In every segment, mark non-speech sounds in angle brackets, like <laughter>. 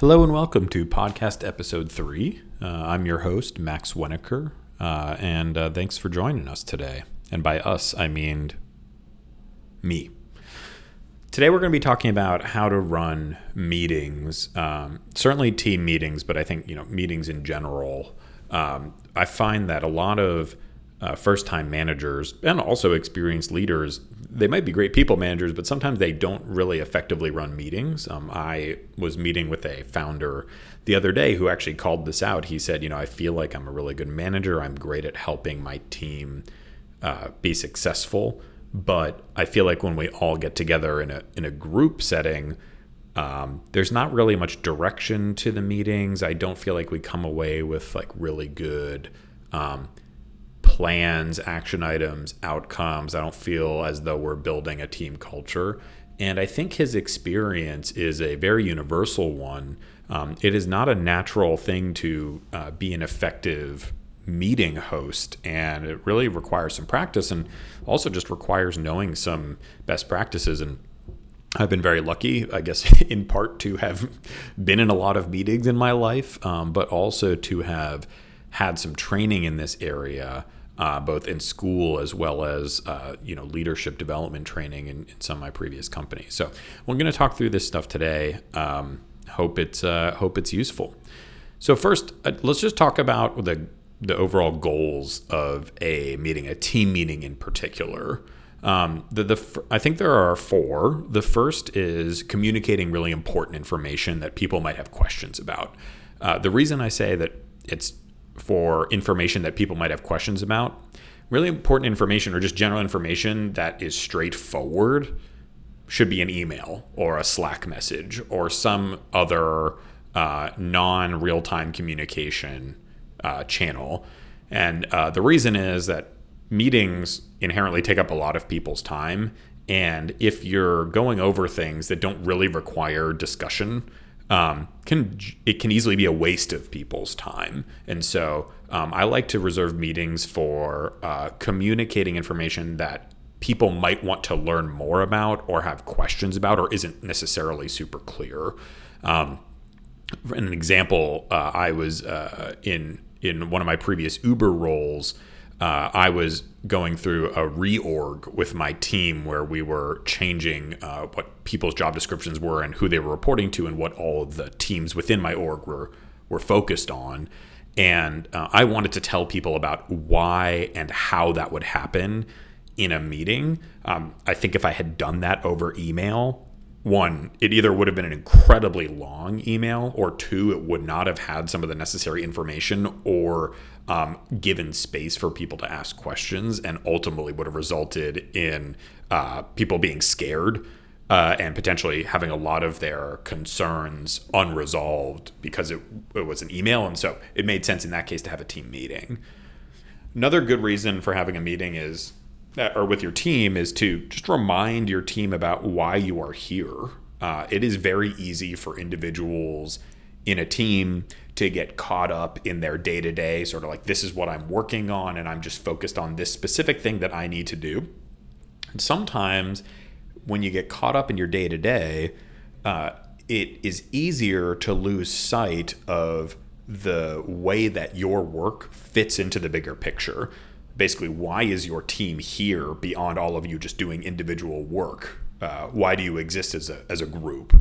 Hello and welcome to podcast episode three. Uh, I'm your host, Max Wenneker, uh, and uh, thanks for joining us today. And by us, I mean me. Today, we're going to be talking about how to run meetings, um, certainly team meetings, but I think you know meetings in general. Um, I find that a lot of uh, first time managers and also experienced leaders, they might be great people managers, but sometimes they don't really effectively run meetings. Um, I was meeting with a founder the other day who actually called this out. He said, You know, I feel like I'm a really good manager. I'm great at helping my team uh, be successful. But I feel like when we all get together in a, in a group setting, um, there's not really much direction to the meetings. I don't feel like we come away with like really good um, plans, action items, outcomes. I don't feel as though we're building a team culture. And I think his experience is a very universal one. Um, it is not a natural thing to uh, be an effective meeting host, and it really requires some practice and also just requires knowing some best practices. And I've been very lucky, I guess, <laughs> in part to have been in a lot of meetings in my life, um, but also to have had some training in this area uh, both in school as well as uh, you know leadership development training in, in, some of my previous companies. So we're going to talk through this stuff today. Um, hope it's uh, hope it's useful. So first, uh, let's just talk about the the overall goals of a meeting, a team meeting in particular. Um, the, the I think there are four. The first is communicating really important information that people might have questions about. Uh, the reason I say that it's for information that people might have questions about. Really important information or just general information that is straightforward should be an email or a Slack message or some other uh, non real time communication uh, channel. And uh, the reason is that meetings inherently take up a lot of people's time. And if you're going over things that don't really require discussion, um, can it can easily be a waste of people's time. And so um, I like to reserve meetings for uh, communicating information that people might want to learn more about or have questions about or isn't necessarily super clear. Um, an example, uh, I was uh, in in one of my previous Uber roles uh, I was going through a reorg with my team where we were changing uh, what people's job descriptions were and who they were reporting to and what all of the teams within my org were were focused on. And uh, I wanted to tell people about why and how that would happen in a meeting. Um, I think if I had done that over email, one, it either would have been an incredibly long email, or two, it would not have had some of the necessary information or um, given space for people to ask questions, and ultimately would have resulted in uh, people being scared uh, and potentially having a lot of their concerns unresolved because it, it was an email. And so it made sense in that case to have a team meeting. Another good reason for having a meeting is or with your team is to just remind your team about why you are here. Uh, it is very easy for individuals in a team to get caught up in their day to day, sort of like, this is what I'm working on, and I'm just focused on this specific thing that I need to do. And sometimes when you get caught up in your day to day, it is easier to lose sight of the way that your work fits into the bigger picture basically why is your team here beyond all of you just doing individual work? Uh, why do you exist as a, as a group?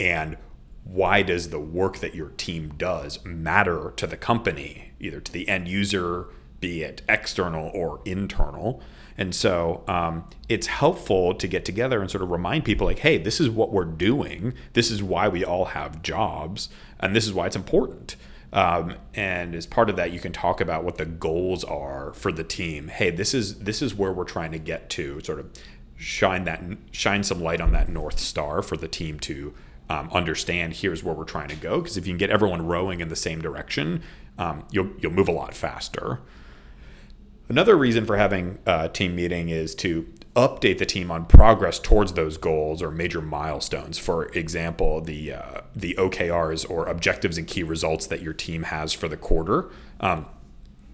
And why does the work that your team does matter to the company, either to the end user, be it external or internal? And so um, it's helpful to get together and sort of remind people, like, hey, this is what we're doing. This is why we all have jobs, and this is why it's important. Um, and as part of that, you can talk about what the goals are for the team. Hey, this is this is where we're trying to get to. Sort of shine that shine some light on that north star for the team to um, understand. Here's where we're trying to go. Because if you can get everyone rowing in the same direction, um, you'll you'll move a lot faster. Another reason for having a team meeting is to update the team on progress towards those goals or major milestones. For example, the uh, the OKRs or objectives and key results that your team has for the quarter. Um,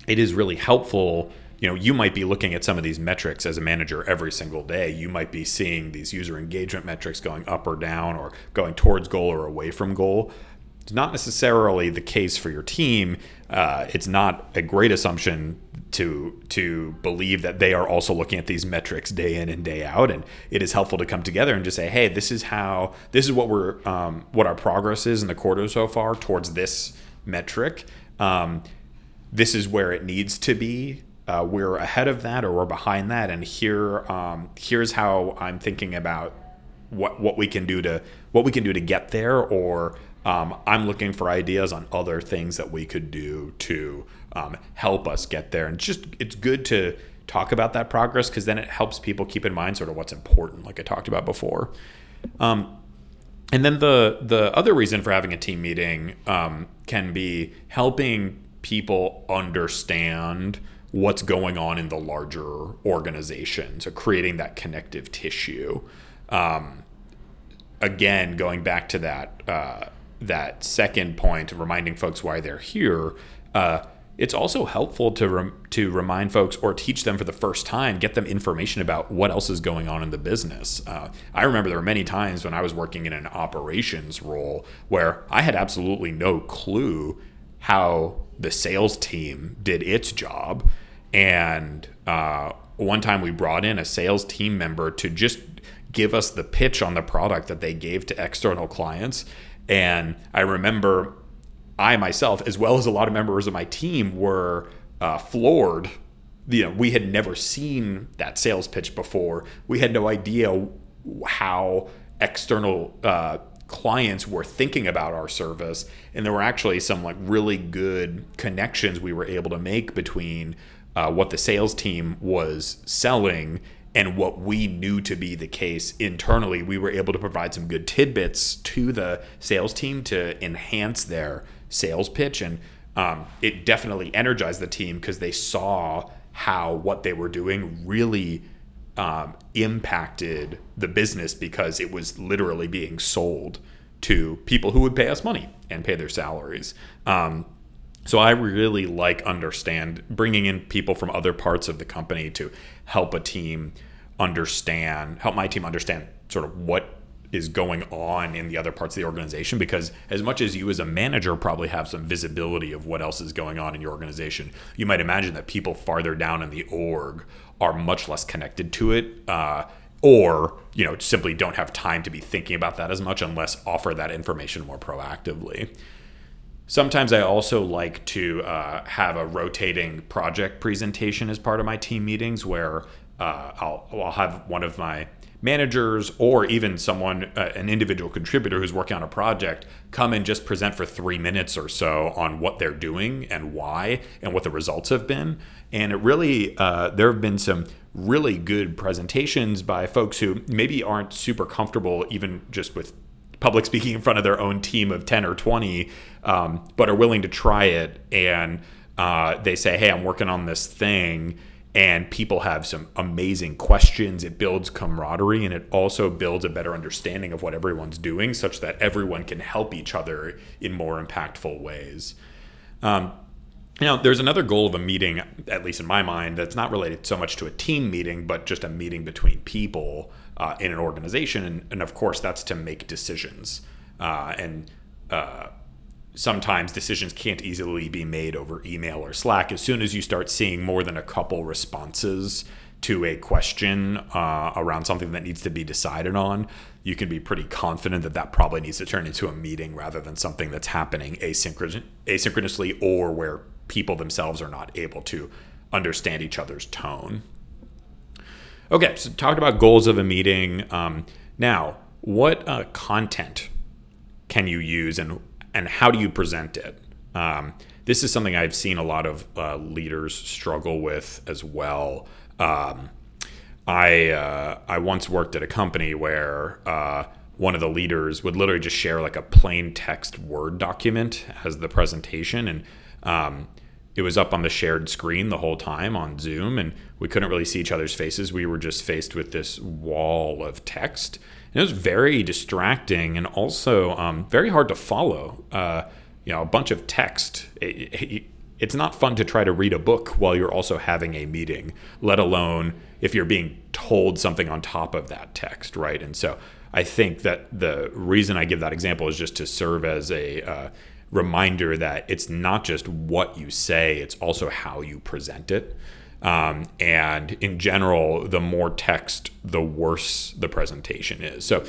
it is really helpful. You know, you might be looking at some of these metrics as a manager every single day. You might be seeing these user engagement metrics going up or down, or going towards goal or away from goal. it's not necessarily the case for your team. Uh, it's not a great assumption to to believe that they are also looking at these metrics day in and day out and it is helpful to come together and just say hey this is how this is what we're um, what our progress is in the quarter so far towards this metric um, this is where it needs to be uh, we're ahead of that or we're behind that and here um, here's how i'm thinking about what what we can do to what we can do to get there or um, i'm looking for ideas on other things that we could do to um, help us get there. And just it's good to talk about that progress because then it helps people keep in mind sort of what's important, like I talked about before. Um, and then the the other reason for having a team meeting um, can be helping people understand what's going on in the larger organization. So creating that connective tissue. Um, again, going back to that uh, that second point, of reminding folks why they're here. Uh, it's also helpful to rem- to remind folks or teach them for the first time, get them information about what else is going on in the business. Uh, I remember there were many times when I was working in an operations role where I had absolutely no clue how the sales team did its job, and uh, one time we brought in a sales team member to just give us the pitch on the product that they gave to external clients. And I remember I myself, as well as a lot of members of my team, were uh, floored. You know, we had never seen that sales pitch before. We had no idea how external uh, clients were thinking about our service, and there were actually some like really good connections we were able to make between uh, what the sales team was selling and what we knew to be the case internally. We were able to provide some good tidbits to the sales team to enhance their sales pitch, and um, it definitely energized the team because they saw how what they were doing really um, impacted the business because it was literally being sold to people who would pay us money and pay their salaries. Um, so I really like understand bringing in people from other parts of the company to help a team understand, help my team understand sort of what is going on in the other parts of the organization because as much as you as a manager probably have some visibility of what else is going on in your organization you might imagine that people farther down in the org are much less connected to it uh, or you know simply don't have time to be thinking about that as much unless offer that information more proactively sometimes i also like to uh, have a rotating project presentation as part of my team meetings where uh, I'll, I'll have one of my managers or even someone, uh, an individual contributor who's working on a project, come and just present for three minutes or so on what they're doing and why and what the results have been. And it really, uh, there have been some really good presentations by folks who maybe aren't super comfortable even just with public speaking in front of their own team of 10 or 20, um, but are willing to try it. And uh, they say, hey, I'm working on this thing and people have some amazing questions. It builds camaraderie and it also builds a better understanding of what everyone's doing, such that everyone can help each other in more impactful ways. Um, now, there's another goal of a meeting, at least in my mind, that's not related so much to a team meeting, but just a meeting between people uh, in an organization. And, and, of course, that's to make decisions. Uh, and uh, sometimes decisions can't easily be made over email or Slack. As soon as you start seeing more than a couple responses to a question uh, around something that needs to be decided on, you can be pretty confident that that probably needs to turn into a meeting rather than something that's happening asynchron- asynchronously or where people themselves are not able to understand each other's tone. Okay, so talked about goals of a meeting. Um, now, what uh, content can you use and and how do you present it? Um, this is something I've seen a lot of uh, leaders struggle with as well. Um, I uh, I once worked at a company where uh, one of the leaders would literally just share like a plain text Word document as the presentation, and um, it was up on the shared screen the whole time on Zoom, and we couldn't really see each other's faces. We were just faced with this wall of text. And it was very distracting and also um, very hard to follow. Uh, you know, a bunch of text. It, it, it's not fun to try to read a book while you're also having a meeting, let alone if you're being told something on top of that text, right? And so I think that the reason I give that example is just to serve as a uh, reminder that it's not just what you say, it's also how you present it. Um, and in general, the more text, the worse the presentation is. So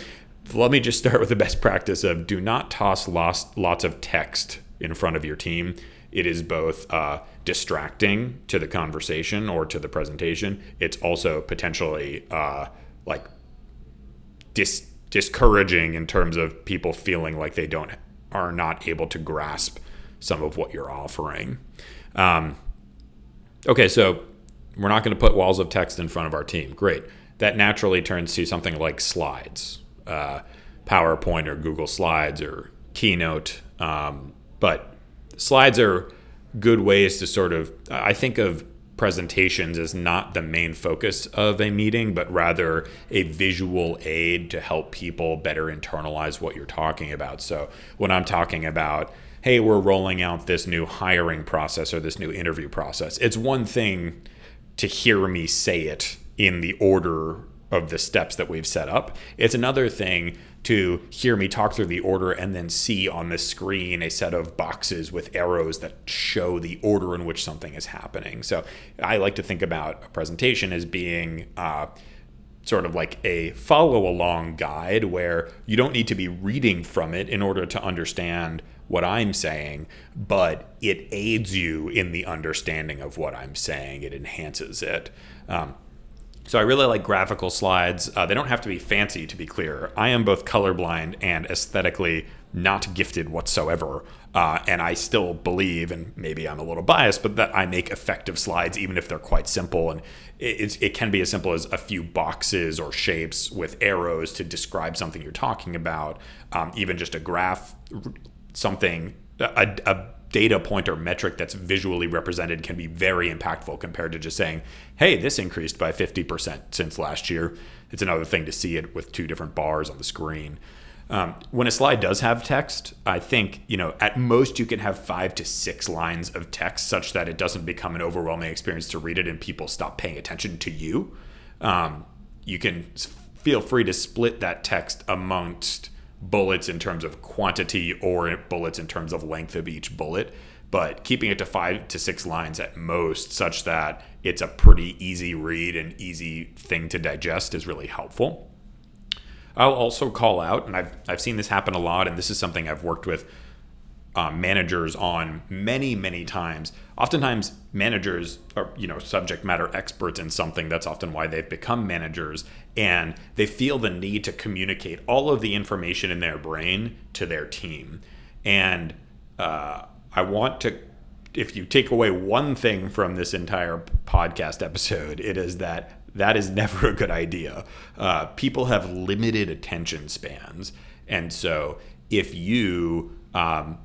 let me just start <laughs> with the best practice of do not toss lots, lots of text in front of your team. It is both uh, distracting to the conversation or to the presentation. It's also potentially uh, like dis- discouraging in terms of people feeling like they don't are not able to grasp some of what you're offering. Um, okay, so we're not going to put walls of text in front of our team. Great. That naturally turns to something like slides, uh, PowerPoint or Google Slides or Keynote. Um, but slides are good ways to sort of, I think of presentations is not the main focus of a meeting, but rather a visual aid to help people better internalize what you're talking about. So when I'm talking about, hey, we're rolling out this new hiring process or this new interview process, it's one thing to hear me say it in the order of the steps that we've set up. It's another thing to hear me talk through the order and then see on the screen a set of boxes with arrows that show the order in which something is happening. So I like to think about a presentation as being uh, sort of like a follow along guide where you don't need to be reading from it in order to understand what I'm saying, but it aids you in the understanding of what I'm saying. It enhances it. Um, so I really like graphical slides. Uh, they don't have to be fancy to be clear. I am both colorblind and aesthetically not gifted whatsoever. Uh, and I still believe, and maybe I'm a little biased, but that I make effective slides even if they're quite simple. And it, it can be as simple as a few boxes or shapes with arrows to describe something you're talking about. Um, even just a graph, something, a, a data point or metric that's visually represented can be very impactful compared to just saying, hey, this increased by 50% since last year. It's another thing to see it with two different bars on the screen. Um, when a slide does have text, I think, you know, at most you can have five to six lines of text such that it doesn't become an overwhelming experience to read it and people stop paying attention to you. Um, you can feel free to split that text amongst bullets in terms of quantity or bullets in terms of length of each bullet, but keeping it to five to six lines at most, such that it's a pretty easy read and easy thing to digest, is really helpful. I'll also call out, and I've, I've seen this happen a lot, and this is something I've worked with um, managers on many many times. Oftentimes managers are you know subject matter experts in something. That's often why they've become managers. And they feel the need to communicate all of the information in their brain to their team. And uh, i want to if you take away one thing from this entire podcast episode it is that that is never a good idea. Uh, people have limited attention spans. And so if you um,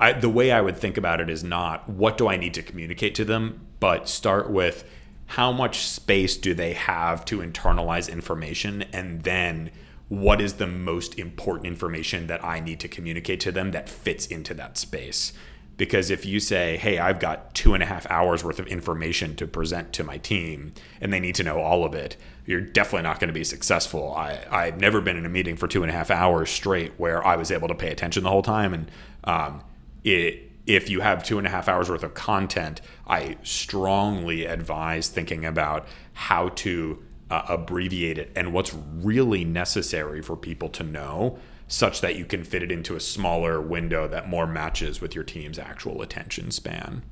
I, the way I would think about it is not what do I need to communicate to them, but start with how much space do they have to internalize information, and then what is the most important information that I need to communicate to them that fits into that space. Because if you say, hey, I've got two and a half hours worth of information to present to my team and they need to know all of it, you're definitely not going to be successful. I, I've never been in a meeting for two and a half hours straight where I was able to pay attention the whole time. And um, it, if you have two and a half hours worth of content, I strongly advise thinking about how to uh, abbreviate it and what's really necessary for people to know such that you can fit it into a smaller window that more matches with your team's actual attention span.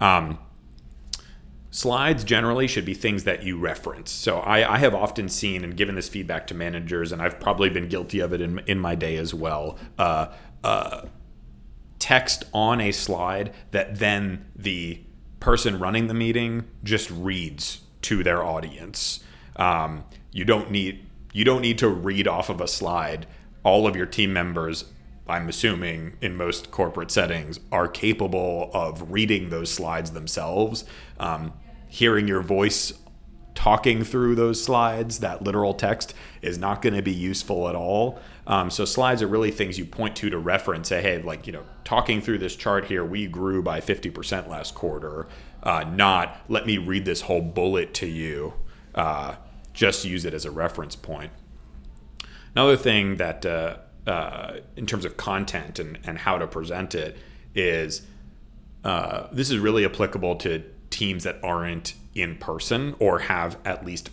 Um, slides generally should be things that you reference. So I, I, have often seen and given this feedback to managers, and I've probably been guilty of it in, in my day as well. Uh, uh, text on a slide that then the person running the meeting just reads to their audience. Um, you don't need you don't need to read off of a slide. All of your team members, I'm assuming, in most corporate settings, are capable of reading those slides themselves. Um, hearing your voice talking through those slides, that literal text, is not going to be useful at all. Um, so slides are really things you point to to reference. Say, hey, like you know, talking through this chart here, we grew by 50% last quarter. Uh, not let me read this whole bullet to you. Uh, just use it as a reference point. another thing that uh, uh, in terms of content and, and how to present it is uh, this is really applicable to teams that aren't in person or have at least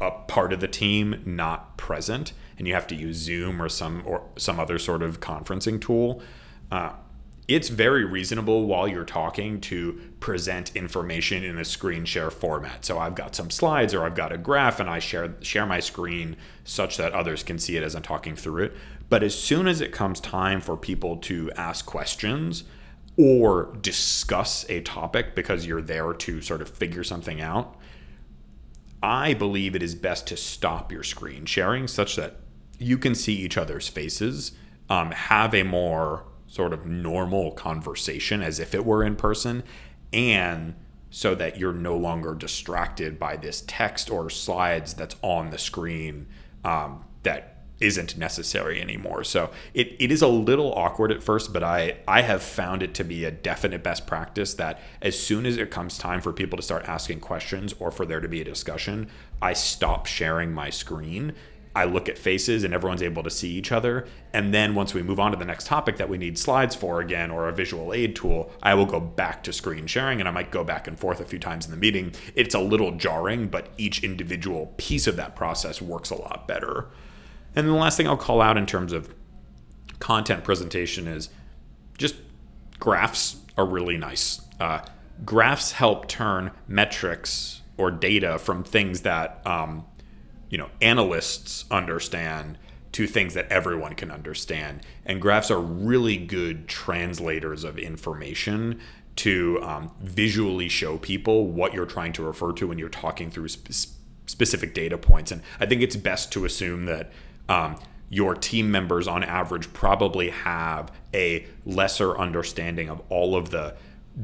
a part of the team not present and you have to use zoom or some or some other sort of conferencing tool uh, it's very reasonable while you're talking to present information in a screen share format. So I've got some slides or I've got a graph and I share share my screen such that others can see it as I'm talking through it. But as soon as it comes time for people to ask questions or discuss a topic because you're there to sort of figure something out, I believe it is best to stop your screen sharing such that you can see each other's faces, um, have a more sort of normal conversation as if it were in person and so that you're no longer distracted by this text or slides that's on the screen um, that isn't necessary anymore. So it, it is a little awkward at first, but I, I have found it to be a definite best practice that as soon as it comes time for people to start asking questions or for there to be a discussion, I stop sharing my screen I look at faces and everyone's able to see each other. And then once we move on to the next topic that we need slides for again or a visual aid tool, I will go back to screen sharing and I might go back and forth a few times in the meeting. It's a little jarring, but each individual piece of that process works a lot better. And the last thing I'll call out in terms of content presentation is just graphs are really nice. Uh, graphs help turn metrics or data from things that um, you know analysts understand to things that everyone can understand and graphs are really good translators of information to um, visually show people what you're trying to refer to when you're talking through sp- specific data points and i think it's best to assume that um, your team members on average probably have a lesser understanding of all of the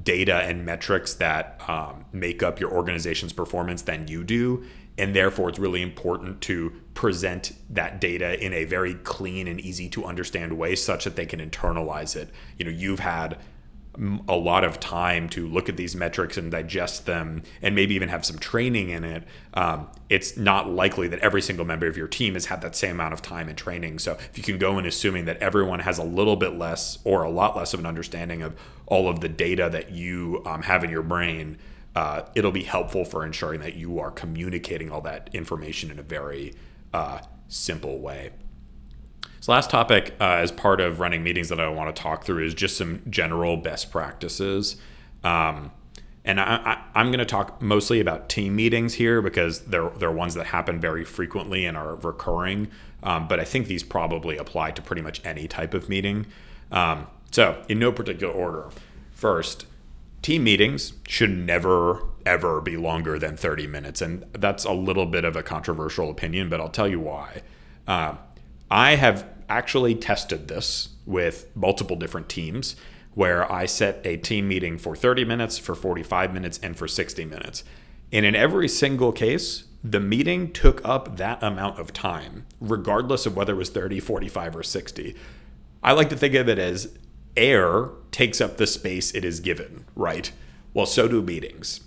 data and metrics that um, make up your organization's performance than you do. And therefore it's really important to present that data in a very clean and easy to understand way such that they can internalize it. You know you've had a lot of time to look at these metrics and digest them and maybe even have some training in it um, it's not likely that every single member of your team has had that same amount of time and training so if you can go in assuming that everyone has a little bit less or a lot less of an understanding of all of the data that you um, have in your brain uh, it'll be helpful for ensuring that you are communicating all that information in a very uh, simple way. So, last topic uh, as part of running meetings that I want to talk through is just some general best practices. Um, and I, am going to talk mostly about team meetings here because they're, they're ones that happen very frequently and are recurring. Um, but I think these probably apply to pretty much any type of meeting. Um, so, in no particular order, first, team meetings should never ever be longer than 30 minutes and that's a little bit of a controversial opinion but i'll tell you why uh, i have actually tested this with multiple different teams where i set a team meeting for 30 minutes for 45 minutes and for 60 minutes and in every single case the meeting took up that amount of time regardless of whether it was 30 45 or 60 i like to think of it as air takes up the space it is given, right? Well, so do meetings.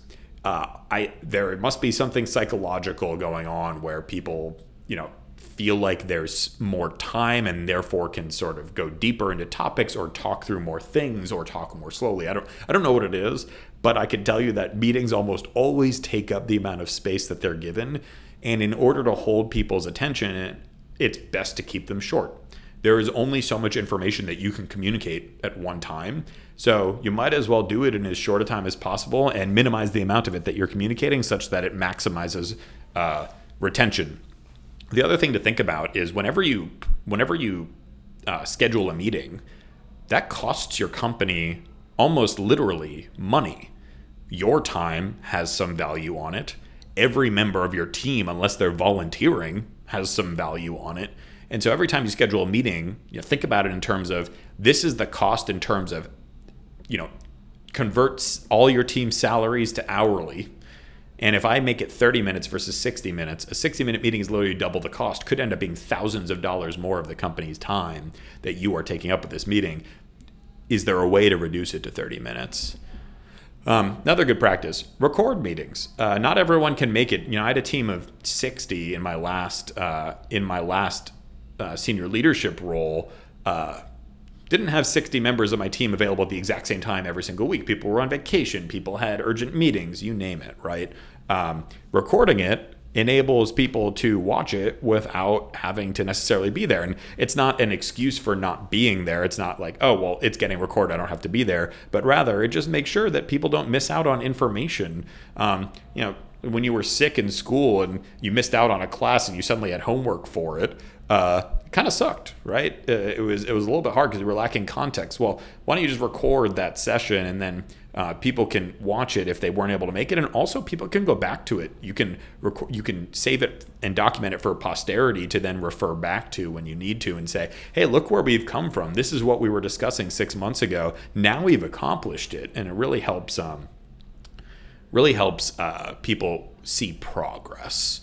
Uh, I there must be something psychological going on where people, you know, feel like there's more time and therefore can sort of go deeper into topics or talk through more things or talk more slowly. I don't I don't know what it is, but I can tell you that meetings almost always take up the amount of space that they're given, and in order to hold people's attention, it's best to keep them short there is only so much information that you can communicate at one time. So you might as well do it in as short a time as possible and minimize the amount of it that you're communicating such that it maximizes uh, retention. The other thing to think about is whenever you whenever you uh, schedule a meeting, that costs your company almost literally money. Your time has some value on it. Every member of your team, unless they're volunteering, has some value on it. And so every time you schedule a meeting, you know, think about it in terms of this is the cost in terms of, you know, converts all your team salaries to hourly. And if I make it 30 minutes versus 60 minutes, a 60 minute meeting is literally double the cost, could end up being thousands of dollars more of the company's time that you are taking up with this meeting. Is there a way to reduce it to 30 minutes? Um, another good practice: record meetings. Uh, not everyone can make it. You know, I had a team of 60 in my last uh, in my last uh, senior leadership role, uh, didn't have 60 members of my team available at the exact same time every single week. People were on vacation, people had urgent meetings, you name it, right? Um, recording it enables people to watch it without having to necessarily be there. And it's not an excuse for not being there. It's not like, oh, well, it's getting recorded. I don't have to be there. But rather, it just makes sure that people don't miss out on information. Um, you know, when you were sick in school and you missed out on a class and you suddenly had homework for it, uh, kind of sucked, right? Uh, it was it was a little bit hard because we were lacking context. Well, why don't you just record that session and then uh, people can watch it if they weren't able to make it, and also people can go back to it. You can record, you can save it and document it for posterity to then refer back to when you need to and say, hey, look where we've come from. This is what we were discussing six months ago. Now we've accomplished it, and it really helps. Um, really helps uh, people see progress.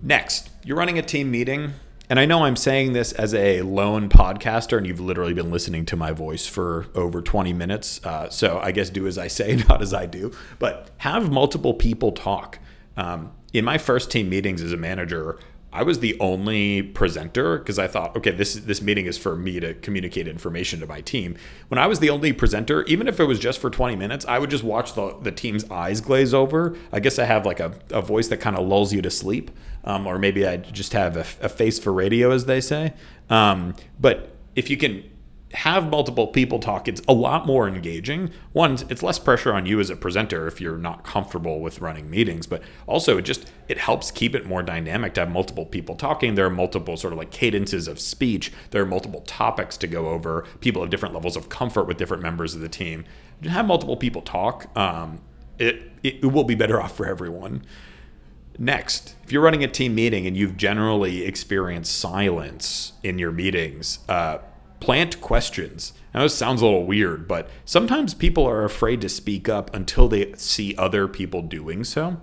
Next, you're running a team meeting. And I know I'm saying this as a lone podcaster, and you've literally been listening to my voice for over 20 minutes. Uh, so I guess do as I say, <laughs> not as I do. But have multiple people talk. Um, in my first team meetings as a manager, I was the only presenter because I thought, okay, this this meeting is for me to communicate information to my team. When I was the only presenter, even if it was just for 20 minutes, I would just watch the, the team's eyes glaze over. I guess I have like a, a voice that kind of lulls you to sleep, um, or maybe I just have a, a, face for radio, as they say. Um, but if you can have multiple people talk, it's a lot more engaging. One, it's less pressure on you as a presenter if you're not comfortable with running meetings, but also it just it helps keep it more dynamic to have multiple people talking. There are multiple sort of like cadences of speech. There are multiple topics to go over. People have different levels of comfort with different members of the team. To have multiple people talk, um, it, it will be better <laughs> off for everyone. Next, if you're running a team meeting and you've generally experienced silence in your meetings, uh, plant questions. Now, this sounds a little weird, but sometimes people are afraid to speak up until they see other people doing so.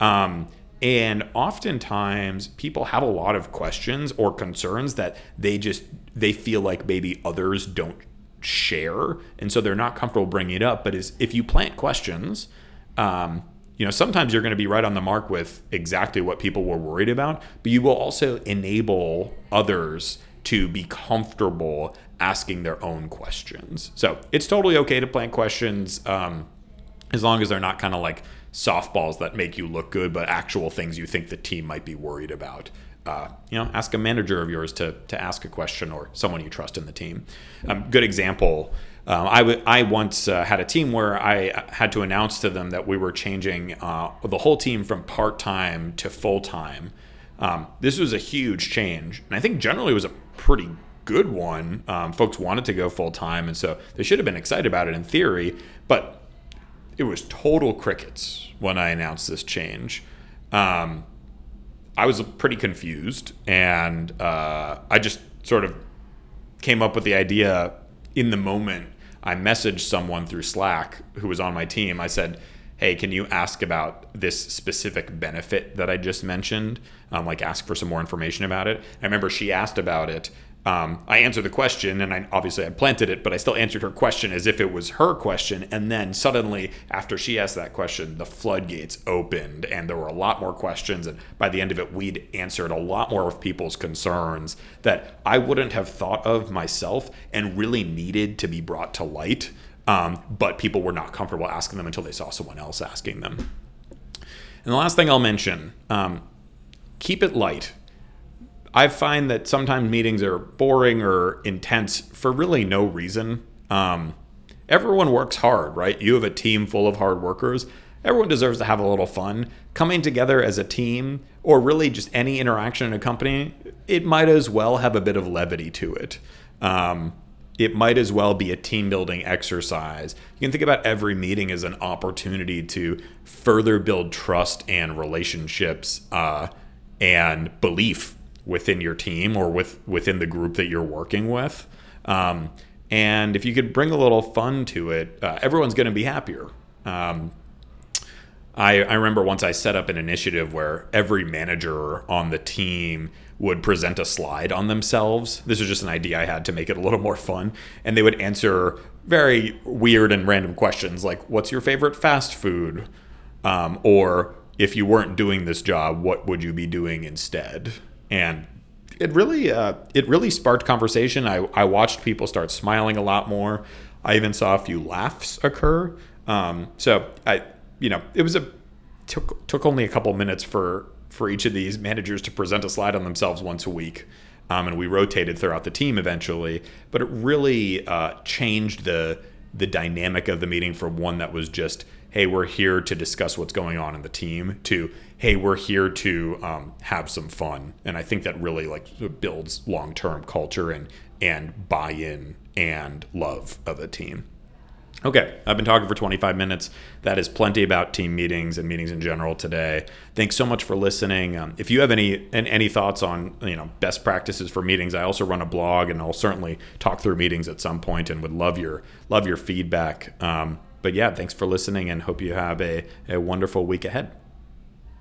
Um, and oftentimes people have a lot of questions or concerns that they just they feel like maybe others don't share and so they're not comfortable bringing it up but is if you plant questions um, you know sometimes you're going to be right on the mark with exactly what people were worried about but you will also enable others to be comfortable asking their own questions. So it's totally okay to plant questions um, as long as they're not kind of like softballs that make you look good, but actual things you think the team might be worried about. Uh, you know, ask a manager of yours to to ask a question or someone you trust in the team. Um, good example. Um, I, w- I once uh, had a team where I had to announce to them that we were changing uh, the whole team from part time to full time. Um, this was a huge change, and I think generally it was a pretty good one. Um, folks wanted to go full time, and so they should have been excited about it in theory, but it was total crickets when I announced this change. Um, I was pretty confused, and uh, I just sort of came up with the idea in the moment. I messaged someone through Slack who was on my team. I said, hey, can you ask about this specific benefit that I just mentioned? Um, like ask for some more information about it. I remember she asked about it. Um, I answered the question, and I obviously I planted it, but I still answered her question as if it was her question. And then suddenly, after she asked that question, the floodgates opened, and there were a lot more questions. And by the end of it, we'd answered a lot more of people's concerns that I wouldn't have thought of myself and really needed to be brought to light um, but people were not comfortable asking them until they saw someone else asking them. And the last thing I'll mention um, keep it light. I find that sometimes meetings are boring or intense for really no reason. Um, everyone works hard, right? You have a team full of hard workers. Everyone deserves to have a little fun. Coming together as a team, or really just any interaction in a company, it might as well have a bit of levity to it. Um, it might as well be a team building exercise. You can think about every meeting as an opportunity to further build trust and relationships uh, and belief within your team or with within the group that you're working with. Um, and if you could bring a little fun to it, uh, everyone's going to be happier. Um, I, I remember once I set up an initiative where every manager on the team would present a slide on themselves. This was just an idea I had to make it a little more fun. And they would answer very weird and random questions like, What's your favorite fast food? Um, or if you weren't doing this job, what would you be doing instead? And it really uh, it really sparked conversation. I, I watched people start smiling a lot more. I even saw a few laughs occur. Um, so I you know it was a took took only a couple minutes for for each of these managers to present a slide on themselves once a week. Um, and we rotated throughout the team eventually, but it really uh, changed the the dynamic of the meeting from one that was just hey we're here to discuss what's going on in the team to hey we're here to um, have some fun and i think that really like builds long-term culture and and buy-in and love of a team Okay, I've been talking for 25 minutes. That is plenty about team meetings and meetings in general today. Thanks so much for listening. Um, if you have any any thoughts on you know best practices for meetings, I also run a blog, and I'll certainly talk through meetings at some point, and would love your love your feedback. Um, but yeah, thanks for listening, and hope you have a, a wonderful week ahead.